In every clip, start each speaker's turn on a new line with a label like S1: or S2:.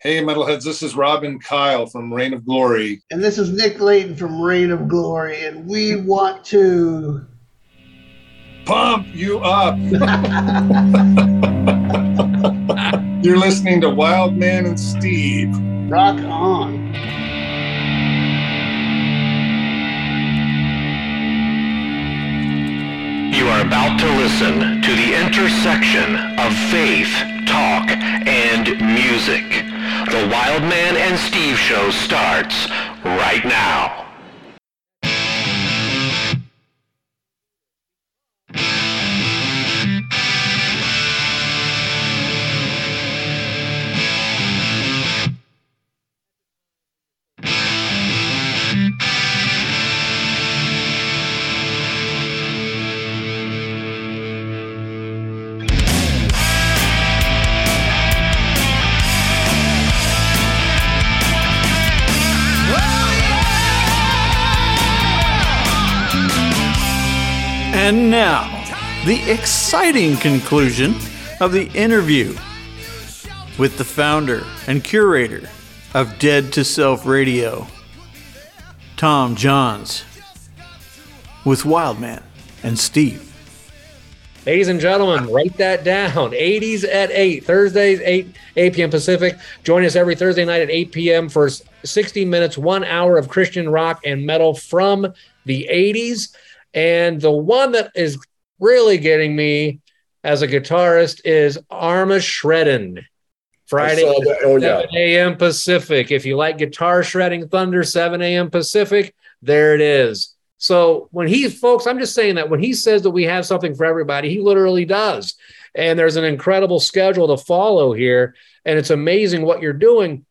S1: Hey, Metalheads, this is Robin Kyle from Reign of Glory.
S2: And this is Nick Layton from Reign of Glory, and we want to
S1: pump you up. You're listening to Wildman and Steve.
S2: Rock on.
S3: You are about to listen to the intersection of faith, talk, and music. The Wildman and Steve show starts right now.
S4: The exciting conclusion of the interview with the founder and curator of Dead to Self Radio, Tom Johns, with Wildman and Steve.
S5: Ladies and gentlemen, write that down. 80s at 8, Thursdays, 8, 8 p.m. Pacific. Join us every Thursday night at 8 p.m. for 60 minutes, one hour of Christian rock and metal from the 80s. And the one that is really getting me as a guitarist is Arma Shredding. Friday, oh, 7 a.m. Pacific. If you like guitar shredding thunder, 7 a.m. Pacific, there it is. So when he, folks, I'm just saying that when he says that we have something for everybody, he literally does. And there's an incredible schedule to follow here. And it's amazing what you're doing.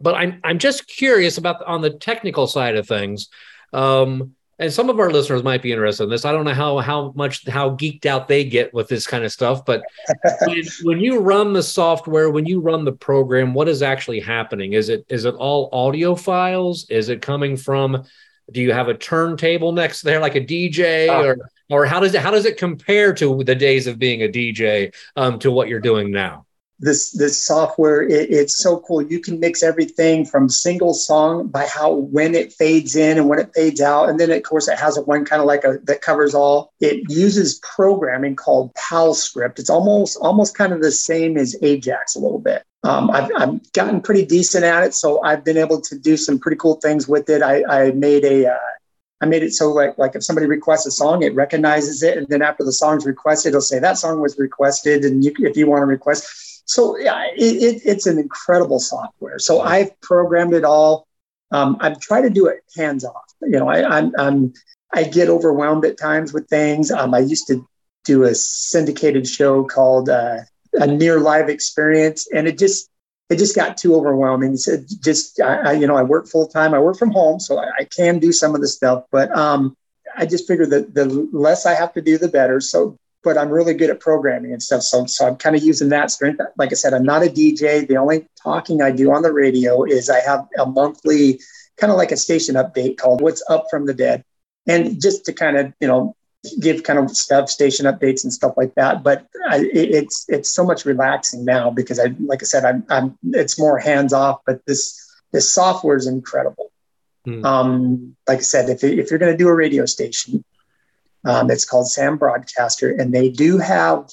S5: But I'm, I'm just curious about the, on the technical side of things. Um, and some of our listeners might be interested in this. I don't know how how much how geeked out they get with this kind of stuff, but when, when, you run the software, when you run the program, what is actually happening? Is it is it all audio files? Is it coming from? Do you have a turntable next there, like a DJ, uh, or or how does it how does it compare to the days of being a DJ um, to what you're doing now?
S6: This this software it, it's so cool. You can mix everything from single song by how when it fades in and when it fades out. And then of course it has a one kind of like a that covers all. It uses programming called PAL script it's almost almost kind of the same as ajax a little bit. Um, I've, I've gotten pretty decent at it so i've been able to do some pretty cool things with it. I, I made a uh, I made it so like like if somebody requests a song, it recognizes it, and then after the song's requested, it'll say that song was requested, and you, if you want to request, so yeah, it, it, it's an incredible software. So I've programmed it all. Um, I've tried to do it hands off. You know, I, I'm, I'm, i get overwhelmed at times with things. Um, I used to do a syndicated show called uh, a near live experience, and it just it just got too overwhelming. So just I, I, you know, I work full time. I work from home, so I, I, can do some of the stuff, but um, I just figure that the less I have to do, the better. So but I'm really good at programming and stuff. So, so I'm kind of using that strength. Like I said, I'm not a DJ. The only talking I do on the radio is I have a monthly kind of like a station update called What's Up from the Dead. And just to kind of, you know, give kind of stuff, station updates and stuff like that. But I, it's it's so much relaxing now because I, like I said, I'm, I'm it's more hands off. But this this software is incredible. Hmm. Um, like I said, if if you're going to do a radio station, um, it's called SAM Broadcaster, and they do have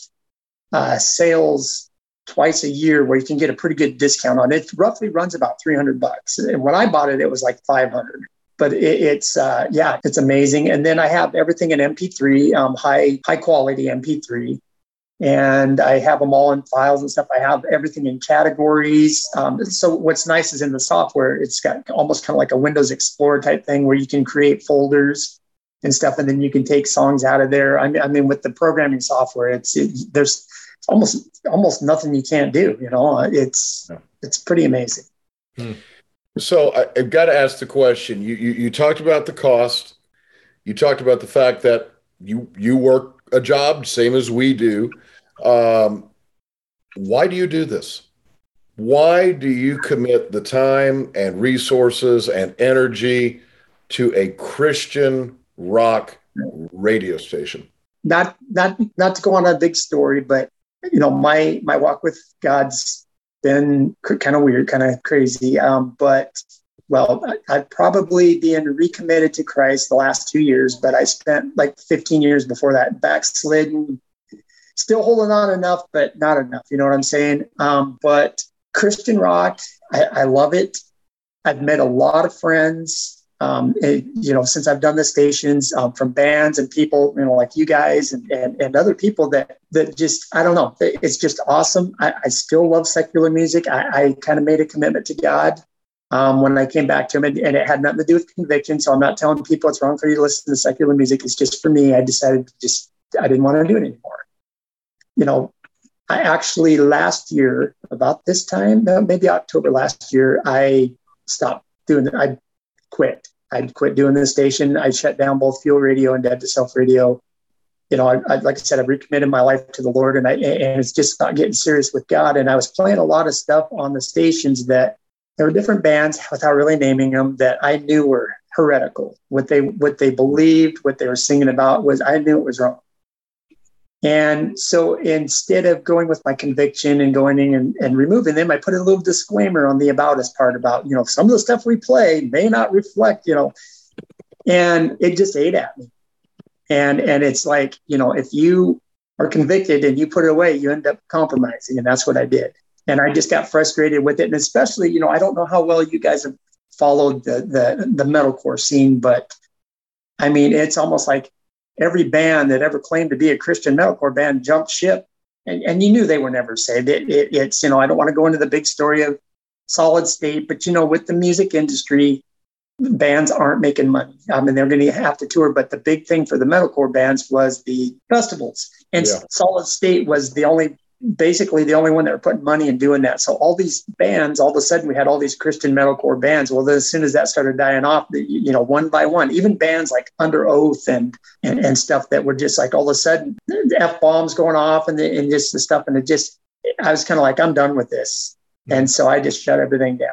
S6: uh, sales twice a year where you can get a pretty good discount on it. roughly runs about 300 bucks. And when I bought it, it was like 500. But it, it's uh, yeah, it's amazing. And then I have everything in MP3, um, high high quality MP3, and I have them all in files and stuff. I have everything in categories. Um, so what's nice is in the software, it's got almost kind of like a Windows Explorer type thing where you can create folders and stuff, and then you can take songs out of there. I mean, I mean, with the programming software, it's it, there's almost almost nothing you can't do. You know, it's it's pretty amazing.
S7: Hmm. So I, have got to ask the question. You, you you talked about the cost. You talked about the fact that you you work a job same as we do. Um, why do you do this? Why do you commit the time and resources and energy to a Christian rock radio station.
S6: Not not not to go on a big story, but you know, my my walk with God's been kind of weird, kind of crazy. Um, but well, I've probably been recommitted to Christ the last two years, but I spent like 15 years before that backslidden, still holding on enough, but not enough. You know what I'm saying? Um, but Christian rock, I, I love it. I've met a lot of friends um, it, you know, since I've done the stations um, from bands and people, you know, like you guys and, and, and other people that, that just, I don't know, it's just awesome. I, I still love secular music. I, I kind of made a commitment to God um, when I came back to him and, and, it had nothing to do with conviction. So I'm not telling people it's wrong for you to listen to secular music. It's just for me. I decided to just, I didn't want to do it anymore. You know, I actually last year, about this time, maybe October last year, I stopped doing. I quit. I'd quit doing the station. I shut down both Fuel Radio and Dead to Self Radio. You know, I, I, like I said, I've recommitted my life to the Lord, and I and it's just not getting serious with God. And I was playing a lot of stuff on the stations that there were different bands without really naming them that I knew were heretical. What they what they believed, what they were singing about was I knew it was wrong. And so instead of going with my conviction and going in and, and, removing them, I put a little disclaimer on the about us part about, you know, some of the stuff we play may not reflect, you know, and it just ate at me. And and it's like, you know, if you are convicted and you put it away, you end up compromising. And that's what I did. And I just got frustrated with it. And especially, you know, I don't know how well you guys have followed the the the metalcore scene, but I mean, it's almost like every band that ever claimed to be a Christian metalcore band jumped ship, and, and you knew they were never saved. It, it, it's you know I don't want to go into the big story of Solid State, but you know with the music industry, bands aren't making money. I mean they're going to have to tour, but the big thing for the metalcore bands was the festivals, and yeah. Solid State was the only basically the only one that were putting money and doing that. So all these bands, all of a sudden we had all these Christian metalcore bands. Well, then as soon as that started dying off, you know, one by one, even bands like Underoath and and, and stuff that were just like all of a sudden f bombs going off and the, and just the stuff, and it just I was kind of like I'm done with this, and so I just shut everything down.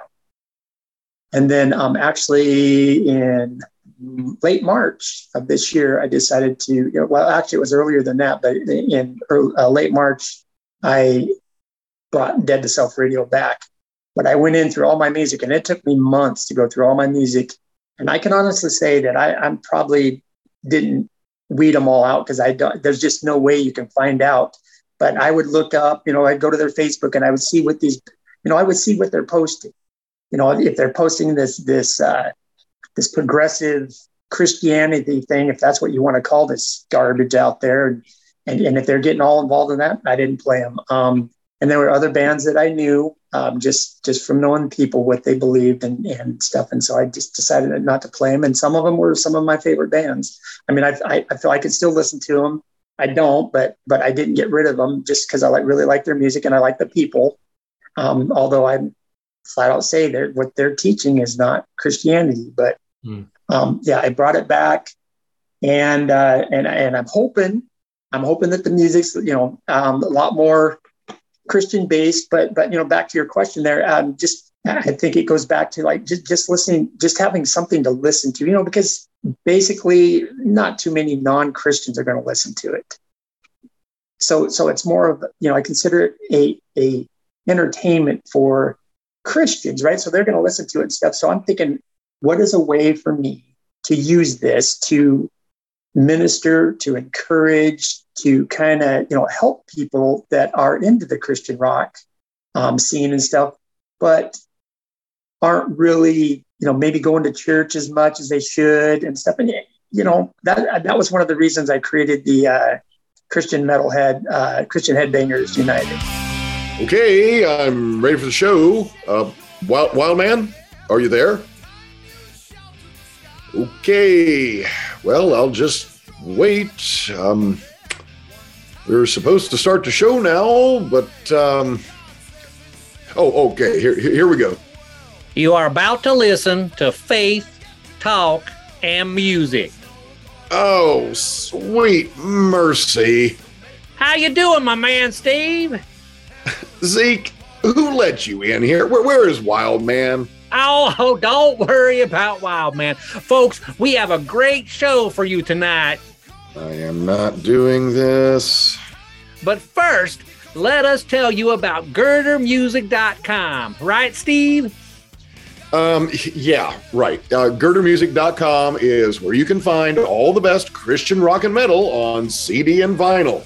S6: And then um, actually in late March of this year, I decided to, you know, well, actually it was earlier than that, but in early, uh, late March, I brought Dead to Self Radio back. But I went in through all my music, and it took me months to go through all my music. And I can honestly say that I, I'm probably didn't weed them all out because I don't. There's just no way you can find out. But I would look up, you know, I'd go to their Facebook and I would see what these, you know, I would see what they're posting. You know, if they're posting this this uh, this progressive Christianity thing, if that's what you want to call this garbage out there, and, and if they're getting all involved in that, I didn't play them. Um, and there were other bands that I knew um, just just from knowing people what they believed and, and stuff. And so I just decided not to play them. And some of them were some of my favorite bands. I mean, I, I, I feel I could still listen to them. I don't, but but I didn't get rid of them just because I like really like their music and I like the people. Um, although I flat out say that what they're teaching is not Christianity, but mm. um, yeah, I brought it back, and uh, and and I'm hoping I'm hoping that the music's you know um, a lot more Christian based. But but you know back to your question there, um, just I think it goes back to like just just listening, just having something to listen to. You know because basically not too many non Christians are going to listen to it. So so it's more of you know I consider it a a entertainment for Christians, right? So they're going to listen to it and stuff. So I'm thinking, what is a way for me to use this to minister, to encourage, to kind of you know help people that are into the Christian rock um, scene and stuff, but aren't really you know maybe going to church as much as they should and stuff. And you know that that was one of the reasons I created the uh, Christian Metalhead uh, Christian Headbangers United.
S7: Okay, I'm ready for the show. Uh, Wild, Wild Man, are you there? Okay, well, I'll just wait. Um, we're supposed to start the show now, but um, oh, okay. Here, here we go.
S5: You are about to listen to Faith, Talk, and Music.
S7: Oh, sweet mercy!
S5: How you doing, my man, Steve?
S7: Zeke, who let you in here? Where, where is Wild Man?
S5: Oh, don't worry about Wild Man. Folks, we have a great show for you tonight.
S7: I am not doing this.
S5: But first, let us tell you about girdermusic.com. Right, Steve?
S7: Um, yeah, right. Uh, girdermusic.com is where you can find all the best Christian rock and metal on CD and vinyl.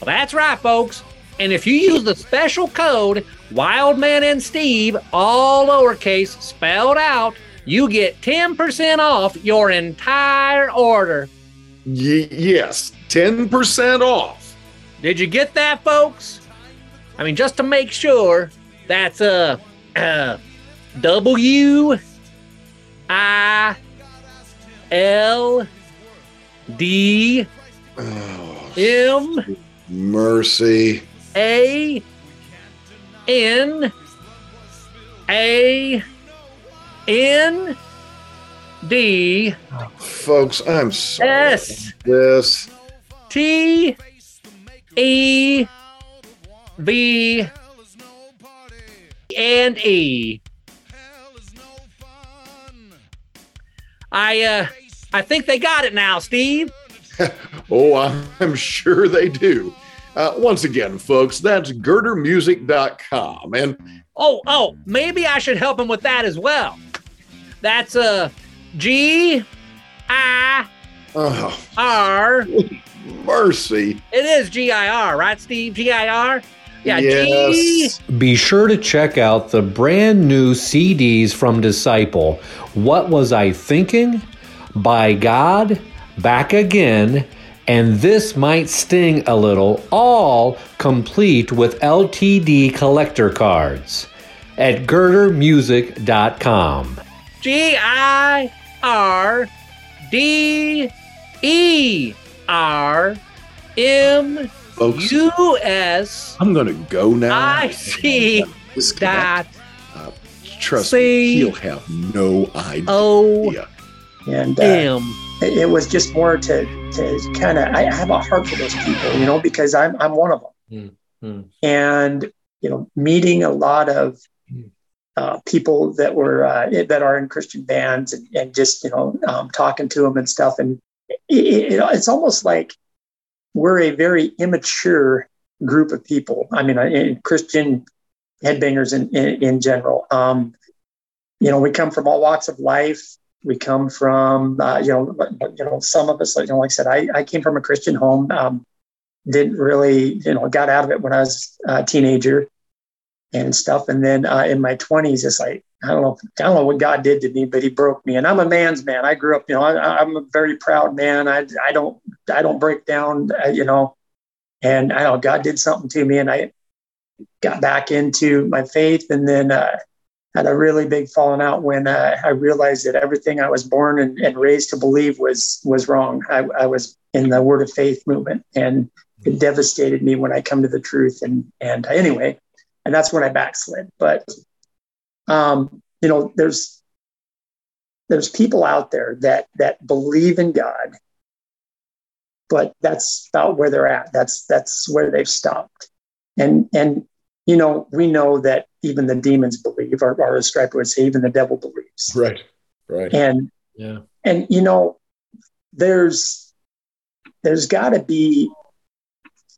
S5: Well, that's right, folks. And if you use the special code Wildman and Steve, all lowercase spelled out, you get 10% off your entire order.
S7: Y- yes, 10% off.
S5: Did you get that, folks? I mean, just to make sure, that's uh, uh W I L D
S7: Oh, mercy.
S5: A N A N D
S7: Folks, I'm sorry.
S5: S
S7: This.
S5: T E V and E. I uh I think they got it now, Steve.
S7: Oh, I'm sure they do. Uh, once again, folks, that's girdermusic.com. And
S5: Oh, oh, maybe I should help him with that as well. That's uh G I
S7: oh, mercy.
S5: It is G I R, right, Steve? G I R? Yeah, G
S7: yes.
S8: Be sure to check out the brand new CDs from Disciple. What Was I Thinking? By God, Back Again, and This Might Sting a Little, all complete with LTD collector cards at girdermusic.com.
S5: G I R D E R M
S7: Folks,
S5: U S
S7: I'm going to go now.
S5: I
S7: see.
S5: dot
S7: Trust
S5: C-
S7: me, he'll have no idea.
S5: O
S6: And uh,
S5: M.
S6: it it was just more to to kind of I have a heart for those people, you know, because I'm I'm one of them,
S5: Mm, mm.
S6: and you know, meeting a lot of uh, people that were uh, that are in Christian bands and, and just you know um, talking to them and stuff, and it, it, it's almost like we're a very immature group of people. I mean, in Christian headbangers in in, in general. Um, you know, we come from all walks of life. We come from, uh, you know, you know, some of us, like, you know, like I said, I, I came from a Christian home. Um, didn't really, you know, got out of it when I was a teenager and stuff. And then uh, in my twenties, it's like, I don't know, I don't know what God did to me, but he broke me. And I'm a man's man. I grew up, you know, I, I'm a very proud man. I, I don't, I don't break down, uh, you know, and I know God did something to me and I got back into my faith and then, uh, had a really big falling out when uh, I realized that everything I was born and, and raised to believe was was wrong. I, I was in the Word of Faith movement, and it devastated me when I come to the truth. And and anyway, and that's when I backslid. But um, you know, there's there's people out there that that believe in God, but that's about where they're at. That's that's where they've stopped. And and you know, we know that even the demons believe, or, or as Stryper would say, even the devil believes.
S7: Right, right.
S6: And
S5: Yeah.
S6: and you know, there's there's got to be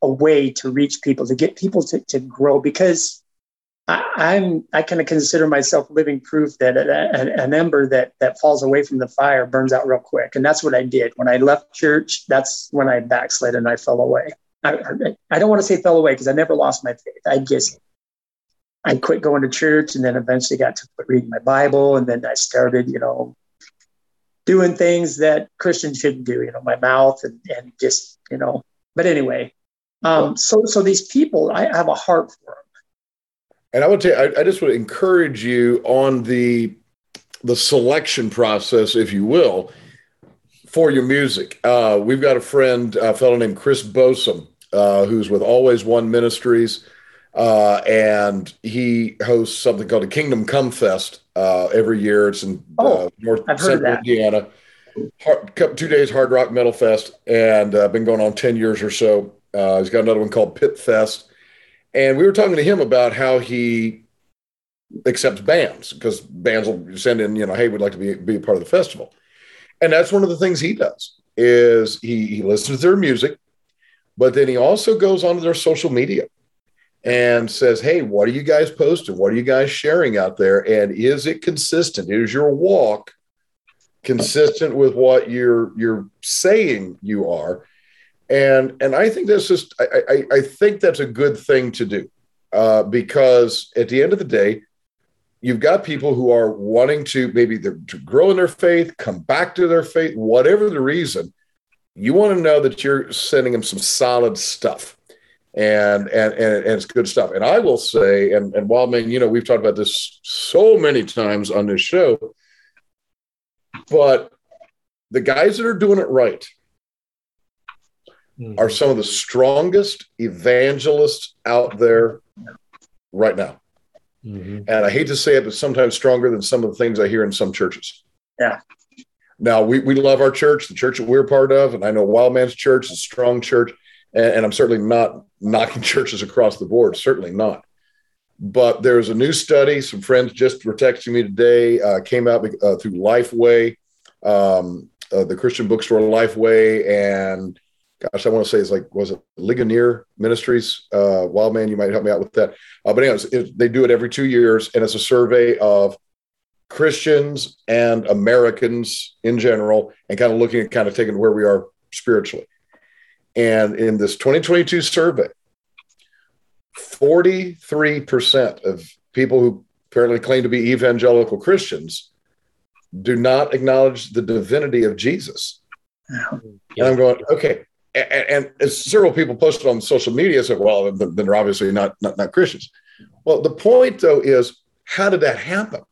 S6: a way to reach people to get people to, to grow because I, I'm I kind of consider myself living proof that a, a- an ember that that falls away from the fire burns out real quick, and that's what I did when I left church. That's when I backslid and I fell away. I, I- don't want to say fell away because I never lost my faith. I just I quit going to church and then eventually got to quit reading my Bible. And then I started, you know, doing things that Christians shouldn't do, you know, my mouth and, and just, you know, but anyway, um, so, so these people, I have a heart for them.
S7: And I would say, I, I just would encourage you on the the selection process, if you will, for your music. Uh, we've got a friend, a fellow named Chris Bosom, uh, who's with Always One Ministries, uh, and he hosts something called a Kingdom Come Fest uh, every year. It's in
S6: Oh,
S7: uh, North
S6: I've
S7: Central. Indiana. Hard, two days hard rock metal fest, and uh, been going on ten years or so. Uh, he's got another one called Pit Fest, and we were talking to him about how he accepts bands because bands will send in, you know, hey, we'd like to be, be a part of the festival. And that's one of the things he does is he, he listens to their music, but then he also goes onto their social media and says, Hey, what are you guys posting? What are you guys sharing out there? And is it consistent? Is your walk consistent with what you're you're saying you are? And and I think that's just I, I, I think that's a good thing to do. Uh, because at the end of the day, you've got people who are wanting to maybe to grow in their faith, come back to their faith, whatever the reason. You want to know that you're sending them some solid stuff, and and and, and it's good stuff. And I will say, and and Wildman, you know, we've talked about this so many times on this show, but the guys that are doing it right
S5: Mm-hmm.
S7: are some of the strongest evangelists out there right now.
S5: Mhm.
S7: And I hate to say it, but sometimes stronger than some of the things I hear in some churches.
S6: Yeah.
S7: Now we, we love our church, the church that we're part of, and I know Wildman's church is a strong church, and, and I'm certainly not knocking churches across the board, certainly not. But there's a new study. Some friends just were texting me today. Uh, came out uh, through Lifeway, um, uh, the Christian bookstore Lifeway, and gosh, I want to say it's like was it Ligonier Ministries? Uh, Wildman, you might help me out with that. Uh, but anyways, it, they do it every two years, and it's a survey of Christians and Americans in general, and kind of looking at kind of taking where we are spiritually. And in this 2022 survey, 43% of people who apparently claim to be evangelical Christians do not acknowledge the divinity of Jesus. And I'm going, okay. And, and several people posted on social media said, well, then they're obviously not, not, not Christians. Well, the point though is, how did that happen?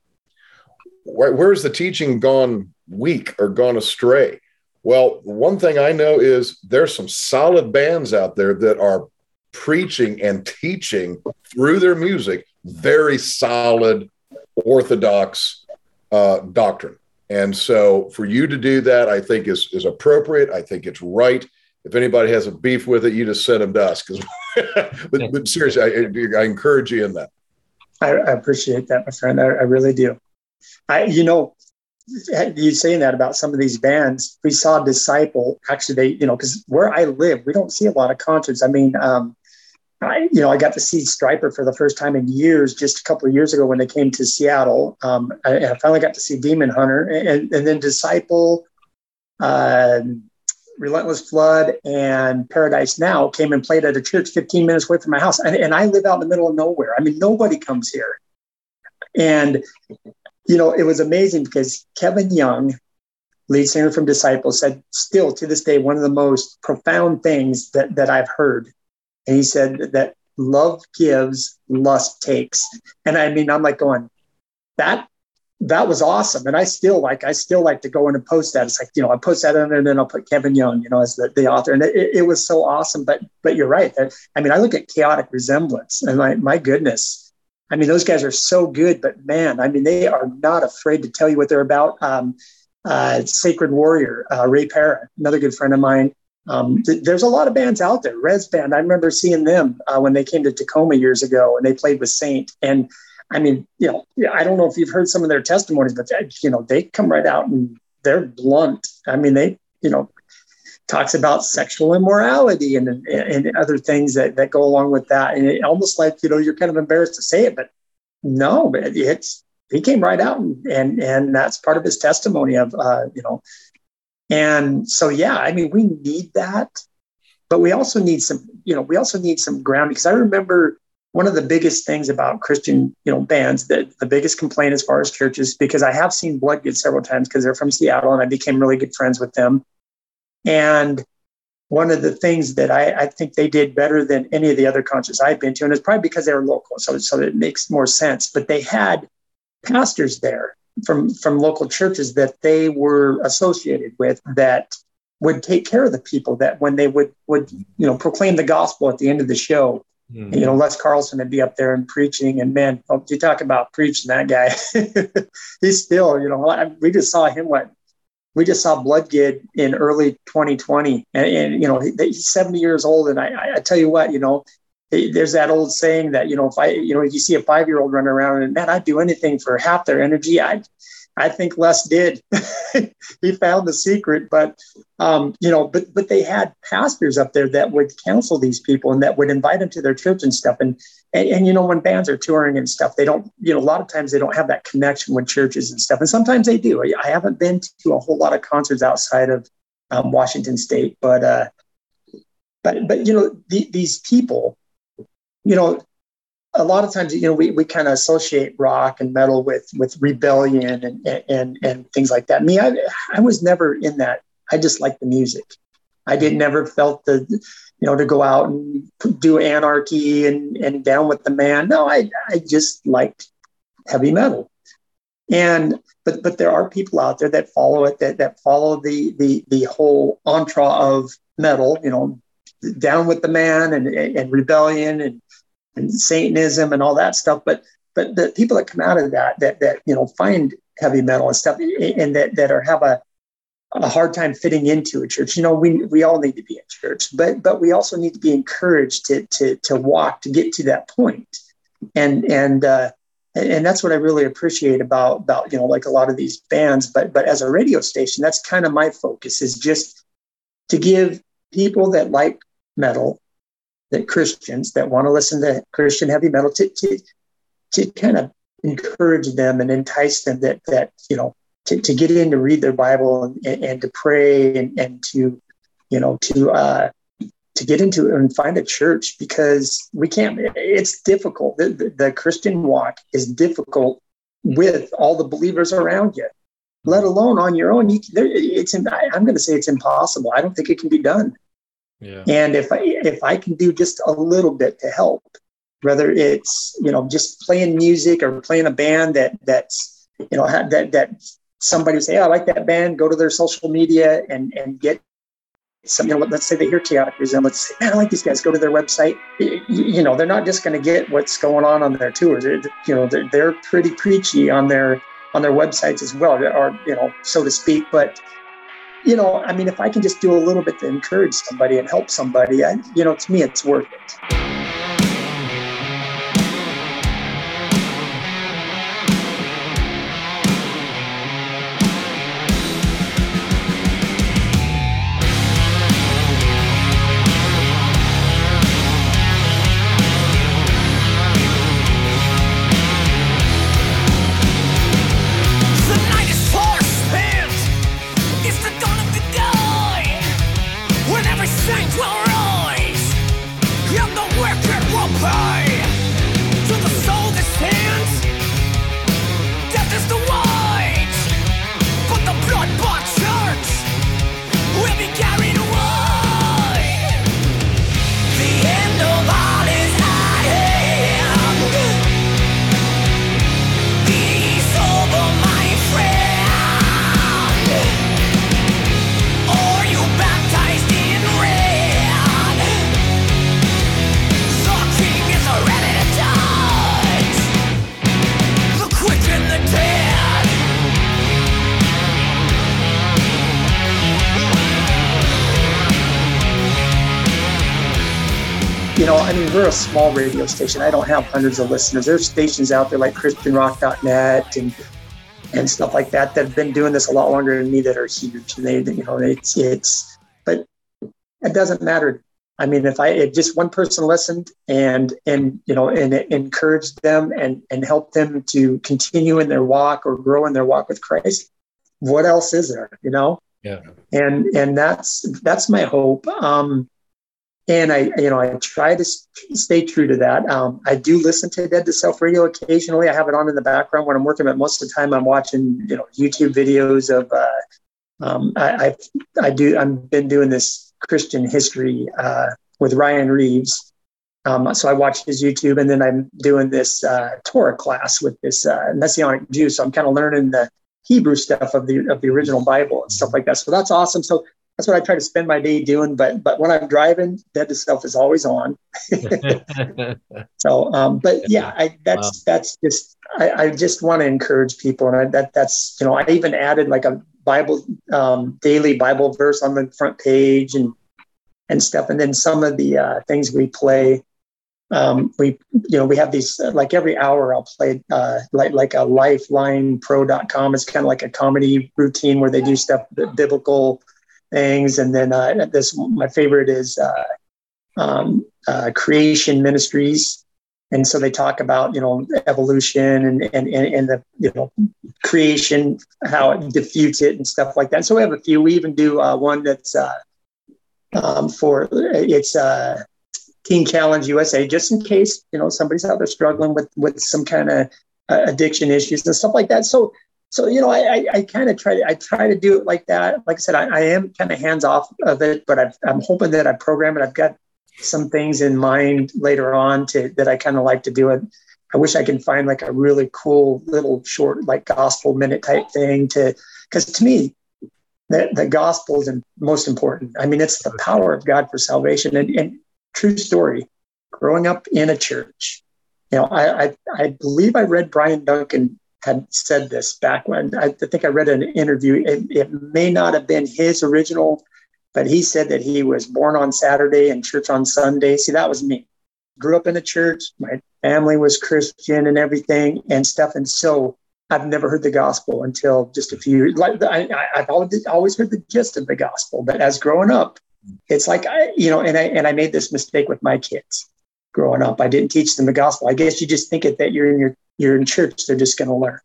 S7: Where, where's the teaching gone weak or gone astray? Well, one thing I know is there's some solid bands out there that are preaching and teaching through their music very solid orthodox uh, doctrine. And so for you to do that, I think is, is appropriate. I think it's right. If anybody has a beef with it, you just send them to us. Because, but, but seriously, I, I encourage you in that.
S6: I, I appreciate that, my friend. I, I really do. I, you know, you saying that about some of these bands, we saw Disciple. Actually, they, you know, because where I live, we don't see a lot of concerts. I mean, um, I, you know, I got to see Stryper for the first time in years, just a couple of years ago when they came to Seattle. Um, I, I finally got to see Demon Hunter, and, and then Disciple, uh, Relentless Flood, and Paradise Now came and played at a church 15 minutes away from my house, and, and I live out in the middle of nowhere. I mean, nobody comes here, and you know, it was amazing because Kevin Young, lead singer from Disciples, said, still to this day, one of the most profound things that, that I've heard. And he said that love gives, lust takes. And I mean, I'm like going, that that was awesome. And I still like, I still like to go in and post that. It's like, you know, I post that and then I'll put Kevin Young, you know, as the, the author. And it, it was so awesome. But but you're right. I mean, I look at Chaotic Resemblance and my my goodness. I mean, those guys are so good, but man, I mean, they are not afraid to tell you what they're about. Um, uh, Sacred Warrior, uh, Rey Parra, another good friend of mine. Um, th- there's a lot of bands out there. Rez Band, I remember seeing them uh, when they came to Tacoma years ago and they played with Saint. And I mean, you know, I don't know if you've heard some of their testimonies, but uh, you know, they come right out and they're blunt. I mean, they, you know, talks about sexual immorality and, and, and other things that, that go along with that. And it almost like, you know, you're kind of embarrassed to say it, but no, it's, he came right out and, and, and that's part of his testimony of, uh, you know, and so, yeah, I mean, we need that, but we also need some, you know, we also need some ground because I remember one of the biggest things about Christian, you know, bands that the biggest complaint as far as churches, because I have seen Bloodgood several times because they're from Seattle and I became really good friends with them. And one of the things that I, I, think they did better than any of the other concerts I've been to, and it's probably because they were local, so, so it makes more sense. But they had pastors there from from local churches that they were associated with that would take care of the people. That when they would would you know proclaim the gospel at the end of the show, mm-hmm. you know Les Carlson would be up there and preaching, and man, oh, you talk about preaching that guy. He's still, you know, we just saw him what we just saw Bloodgood in early 2020, and, and you know he's 70 years old, and I, I, tell you what, you know, there's that old saying that you know if I you know if you see a five year old running around and man I'd do anything for half their energy I I think Les did. He found the secret but um, you know but but they had pastors up there that would counsel these people and that would invite them to their church and stuff. And, and and you know when bands are touring and stuff they don't you know a lot of times they don't have that connection with churches and stuff. And sometimes they do. I haven't been to a whole lot of concerts outside of um, Washington State but uh, but but you know the, these people you know, a lot of times, you know, we, we kind of associate rock and metal with with rebellion and and and things like that. Me, I I was never in that. I just liked the music. I did never felt the, you know, to go out and do anarchy and and down with the man. No, I I just liked heavy metal. And but but there are people out there that follow it that that follow the the the whole entra of metal. You know, down with the man and and rebellion and and Satanism and all that stuff. But but the people that come out of that that that you know find heavy metal and stuff and that that are have a a hard time fitting into a church. You know, we we all need to be in church, but but we also need to be encouraged to to to walk to get to that point. And and uh, and that's what I really appreciate about about you know like a lot of these bands. But but as a radio station, that's kind of my focus is just to give people that like metal that Christians that want to listen to Christian heavy metal to, to, to kind of encourage them and entice them that, that you know, to, to get in to read their Bible and, and to pray and, and to, you know, to, uh, to get into and find a church because we can't, it's difficult. The, the, the Christian walk is difficult with all the believers around you, let alone on your own. You, there, it's, I'm going to say it's impossible. I don't think it can be done.
S5: Yeah.
S6: And if I if I can do just a little bit to help, whether it's you know just playing music or playing a band that that's you know that that somebody say, oh, I like that band, go to their social media and and get some, you know, let's say they hear Chaotic and let's say, man, I like these guys, go to their website. You, you know, they're not just going to get what's going on on their tours. You know, they're, they're pretty preachy on their, on their websites as well, or, you know, so to speak, but you know, I mean, if I can just do a little bit to encourage somebody and help somebody, I, you know, to me, it's worth it. We're a small radio station. I don't have hundreds of listeners. There's stations out there like ChristianRock.net and and stuff like that that have been doing this a lot longer than me that are huge. And they, you know, it's it's, but it doesn't matter. I mean, if I if just one person listened and and you know and encouraged them and and helped them to continue in their walk or grow in their walk with Christ, what else is there? You know.
S5: Yeah.
S6: And and that's that's my hope. Um, and I, you know, I try to stay true to that. Um, I do listen to Dead to Self Radio occasionally. I have it on in the background when I'm working, but most of the time I'm watching, you know, YouTube videos of. Uh, um, I, I, I do. I've been doing this Christian history uh, with Ryan Reeves. Um, so I watch his YouTube, and then I'm doing this uh, Torah class with this uh, Messianic Jew. So I'm kind of learning the Hebrew stuff of the of the original Bible and stuff like that. So that's awesome. So that's what I try to spend my day doing. But but when I'm driving, Dead to Self is always on. so, um, but yeah, I, that's wow. that's just I, I just want to encourage people, and I, that that's you know I even added like a Bible um, daily Bible verse on the front page and and stuff, and then some of the uh, things we play. um, we you know we have these like every hour I'll play uh, like like a lifelinepro.com. It's kind of like a comedy routine where they do stuff biblical things, and then uh, this my favorite is uh, um, uh, Creation Ministries, and so they talk about you know evolution and and and the you know creation how it defeats it and stuff like that. So we have a few. We even do uh, one that's uh, um, for it's uh, Teen Challenge USA, just in case you know somebody's out there struggling with with some kind of uh, addiction issues and stuff like that. So, so you know, I I, I kind of try to I try to do it like that. Like I said, I, I am kind of hands off of it, but i am hoping that I program it. I've got some things in mind later on to that I kind of like to do it. I wish I can find like a really cool little short like gospel minute type thing to because to me the, the gospel is most important. I mean, it's the power of God for salvation. And, and true story, growing up in a church, you know, I, I, I believe I read Bryan Duncan had said this back when I think I read an interview. It, it may not have been his original, but he said that he was born on Saturday and church on Sunday. See, that was me. Grew up in a church. My family was Christian and everything and stuff. And so I've never heard the gospel until just a few. Like I, have always, always heard the gist of the gospel, but as growing up, it's like I, you know, and I and I made this mistake with my kids growing up. I didn't teach them the gospel. I guess you just think it that you're in your you're in church, they're just going to learn.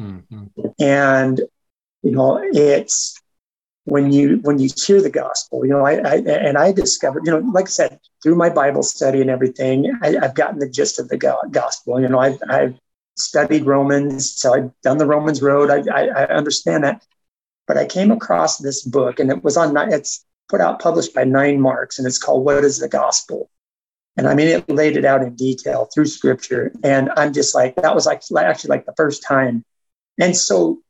S6: Mm-hmm. And you know, it's when you when you hear the gospel, you know, I, I, and I discovered, you know, like I said, through my Bible study and everything, I, have gotten the gist of the gospel. You know, I've, I've studied Romans, so I've done the Romans road. I, I, I understand that, but I came across this book, and it was on. It's put out, published by Nine Marks, and it's called "What Is the Gospel." And I mean, it laid it out in detail through Scripture, and I'm just like, that was like actually like the first time. And so,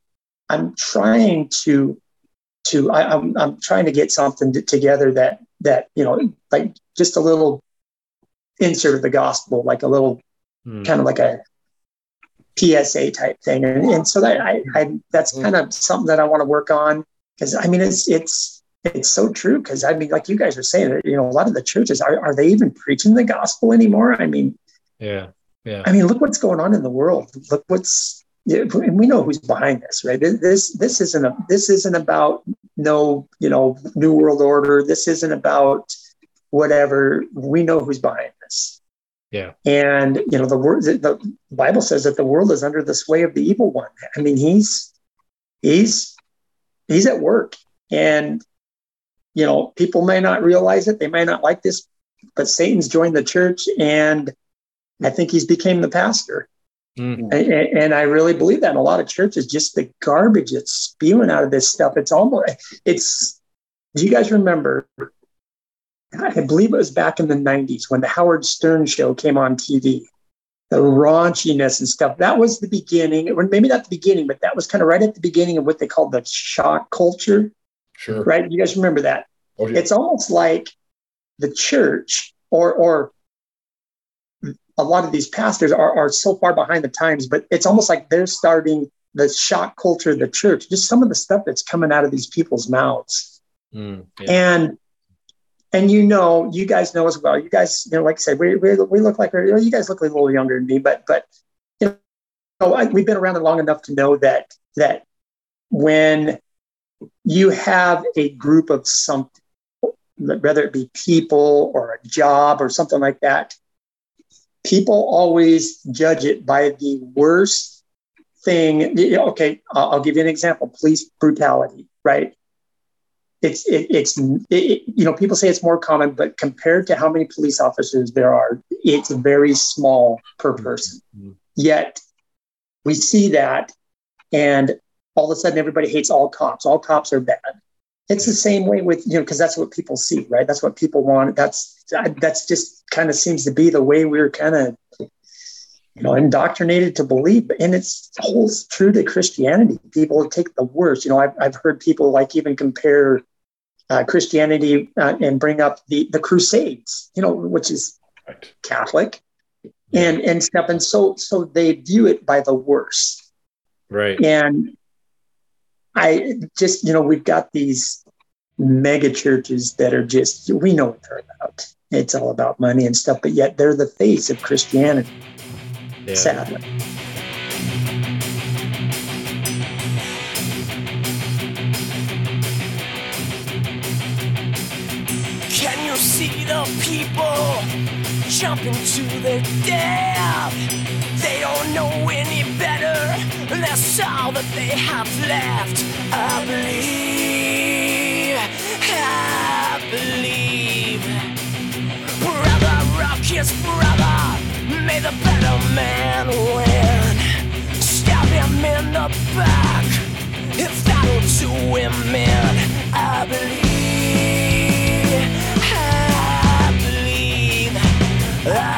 S6: I'm trying to to I, am I'm, I'm trying to get something to, together that that you know like just a little insert of the gospel, like a little mm. kind of like a PSA type thing. And, and so that I, I that's hmm. kind of something that I want to work on because I mean it's it's it's so true because I mean like you guys are saying you know a lot of the churches are are they even preaching the gospel anymore? I mean
S5: yeah yeah
S6: I mean look what's going on in the world. Look what's and we know who's behind this, right? This this isn't a this isn't about no you know new world order. This isn't about whatever. We know who's behind this.
S5: Yeah.
S6: And you know the word the Bible says that the world is under the sway of the evil one. I mean he's he's he's at work and you know people may not realize it they may not like this but satan's joined the church and i think he's became the pastor Mm-hmm. And, and, I really believe that in a lot of churches, just the garbage that's spewing out of this stuff. It's almost, it's, do you guys remember? I believe it was back in the 90s when the Howard Stern show came on TV. The raunchiness and stuff. That was the beginning, or maybe not the beginning, but that was kind of right at the beginning of what they called the shock culture.
S7: Sure.
S6: Right? You guys remember that?
S7: Oh, yeah.
S6: It's almost like the church or or a lot of these pastors are, are so far behind the times, but it's almost like they're starting the shock culture of the church, just some of the stuff that's coming out of these people's mouths. Mm, yeah. And and you know, you guys know as well. You guys, you know, like I said, we, we, we look like you, know, you guys look like a little younger than me, but but you know, I, we've been around it long enough to know that that when you have a group of something, whether it be people or a job or something like that, people always judge it by the worst thing. Okay, I'll give you an example: police brutality. Right? It's it, it's it, you know people say it's more common, but compared to how many police officers there are, it's very small per person. Mm-hmm. Yet we see that, and all of a sudden everybody hates all cops. All cops are bad. It's the same way with you know because that's what people see, right? That's what people want. That's that's just kind of seems to be the way we're kind of you know indoctrinated to believe and it's holds true to christianity people take the worst you know i've, I've heard people like even compare uh, christianity uh, and bring up the the crusades you know which is right. catholic and and stuff and so so they view it by the worst
S5: right
S6: and i just you know we've got these mega churches that are just we know what they're about. It's all about money and stuff, but yet they're the face of Christianity.
S5: Yeah.
S6: Sadly.
S9: Can you see the people jumping to their death? They don't know any better. That's all that they have left. I believe. I believe. Brother, rock his brother. May the better man win. Stab him in the back. If that'll do him in, I believe. I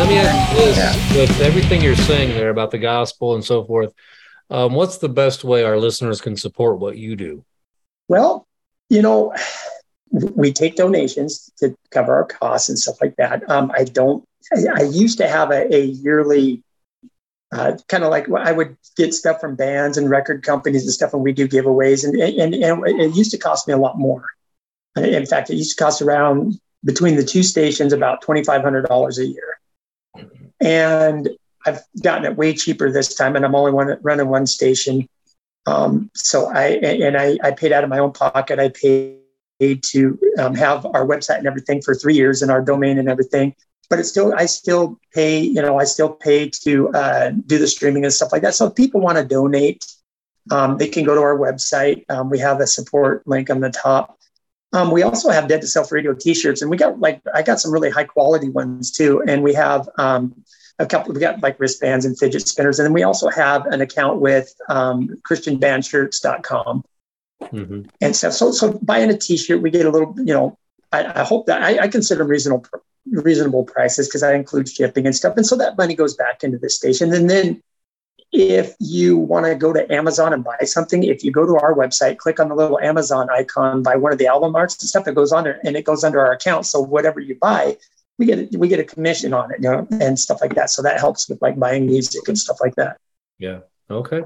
S9: let
S5: me ask this: with everything you're saying there about the gospel and so forth, um, what's the best way our listeners can support what you do?
S6: Well, you know, we take donations to cover our costs and stuff like that. Um, I don't. I, I used to have a, a yearly, uh, kind of like I would get stuff from bands and record companies and stuff, and we do giveaways, and and, and it used to cost me a lot more. In fact, it used to cost around between the two stations about twenty five hundred dollars a year, and I've gotten it way cheaper this time, and I'm only one, running one station. Um, so I and I, I paid out of my own pocket. I paid to um, have our website and everything for three years and our domain and everything. But it's still I still pay. You know, I still pay to uh, do the streaming and stuff like that. So if people want to donate, um, they can go to our website. Um, we have a support link on the top. Um, we also have Dead to Self Radio T-shirts, and we got like I got some really high quality ones too. And we have um, a couple. We got like wristbands and fidget spinners, and then we also have an account with um, ChristianBandShirts.com
S5: Mhm.
S6: and stuff. So, so buying a T-shirt, we get a little. You know, I, I hope that I, I consider reasonable reasonable prices because I include shipping and stuff, and so that money goes back into the station. And then if you want to go to Amazon and buy something, if you go to our website, click on the little Amazon icon by one of the album arts and stuff, it goes under and it goes under our account. So whatever you buy, we get a, we get a commission on it, you know, and stuff like that. So that helps with like buying music and stuff like that.
S5: Yeah. Okay.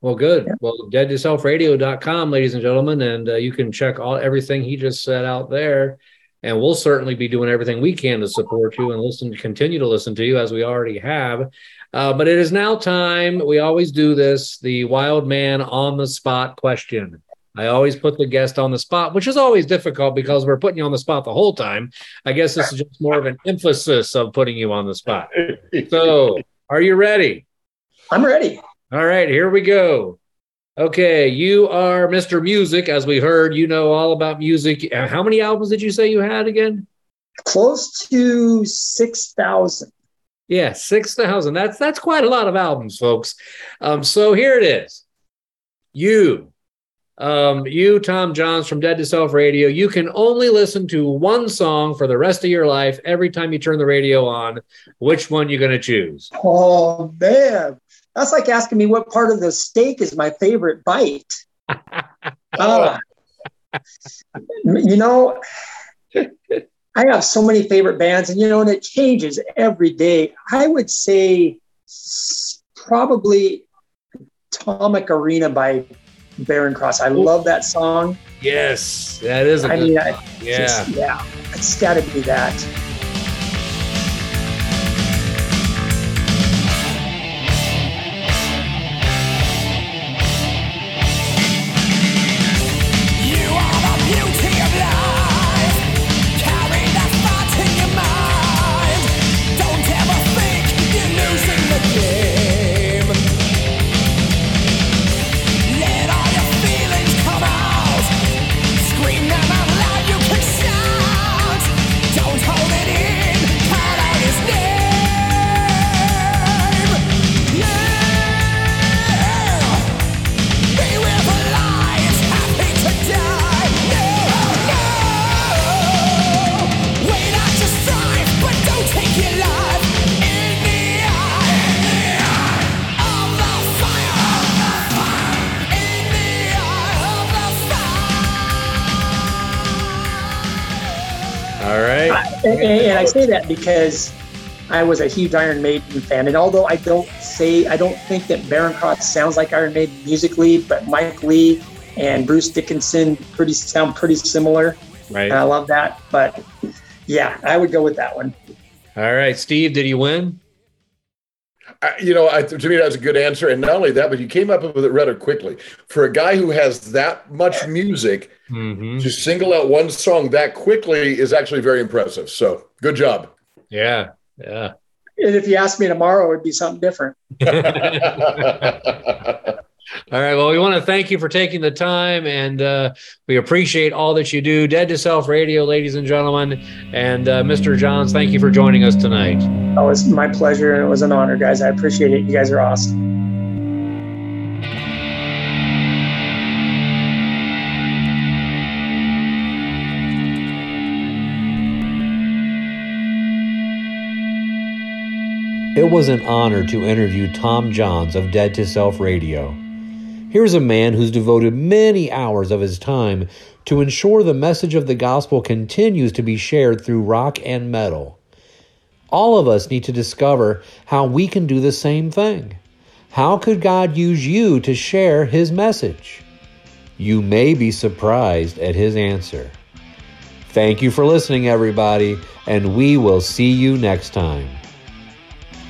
S5: Well, good. Well, dead to selfradio.com, ladies and gentlemen, and uh, you can check all everything he just said out there. And we'll certainly be doing everything we can to support you and listen, continue to listen to you as we already have. Uh, but it is now time. We always do this the wild man on the spot question. I always put the guest on the spot, which is always difficult because we're putting you on the spot the whole time. I guess this is just more of an emphasis of putting you on the spot. So, are you ready?
S6: I'm ready.
S5: All right, here we go. Okay, you are Mr. Music, as we heard. You know all about music. Uh, How many albums did you say you had again?
S6: Close to six thousand.
S5: Yeah, six thousand. That's that's quite a lot of albums, folks. Um, so here it is. You, um, you, Tom Johns from Dead to Self Radio. You can only listen to one song for the rest of your life every time you turn the radio on. Which one you going to choose?
S6: Oh man, that's like asking me what part of the steak is my favorite bite. Uh, you know, I have so many favorite bands, and you know, and it changes every day. I would say probably Atomic Arena by Barren Cross. I love that song.
S5: Yes, that is. A
S6: I
S5: good
S6: mean, I,
S5: yeah.
S6: just- yeah, it's got to be that. And, and I say that because I was a huge Iron Maiden fan, and although I don't say I don't think that Barren Cross sounds like Iron Maiden musically, but Mike Lee and Bruce Dickinson pretty sound pretty similar.
S5: Right.
S6: And I love that. But yeah, I would go with that one.
S5: All right, Steve, did you win?
S7: I, you know, I, to me, that's a good answer. And not only that, but you came up with it rather quickly. For a guy who has that much music,
S5: Mm-hmm.
S7: to single out one song that quickly is actually very impressive. So good job.
S5: Yeah. Yeah.
S6: And if you ask me tomorrow, it'd be something different.
S5: All right. Well, we want to thank you for taking the time, and uh, we appreciate all that you do. Dead to Self Radio, ladies and gentlemen, and uh, Mr. Johns, thank you for joining us tonight.
S6: It was my pleasure and it was an honor, guys. I appreciate it. You guys are awesome.
S8: It was an honor to interview Tom Johns of Dead to Self Radio. Here's a man who's devoted many hours of his time to ensure the message of the gospel continues to be shared through rock and metal. All of us need to discover how we can do the same thing. How could God use you to share his message? You may be surprised at his answer. Thank you for listening, everybody, and we will see you next time.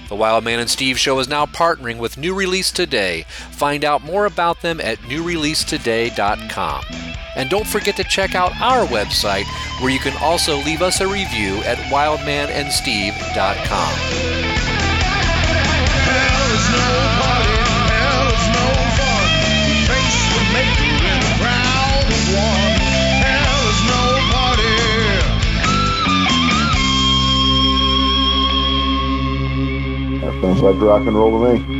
S10: The Wild Man and Steve Show is now partnering with New Release Today. Find out more about them at newreleasetoday.com. And don't forget to check out our website where you can also leave us a review at wildmanandsteve.com.
S7: sounds like rock and roll to me.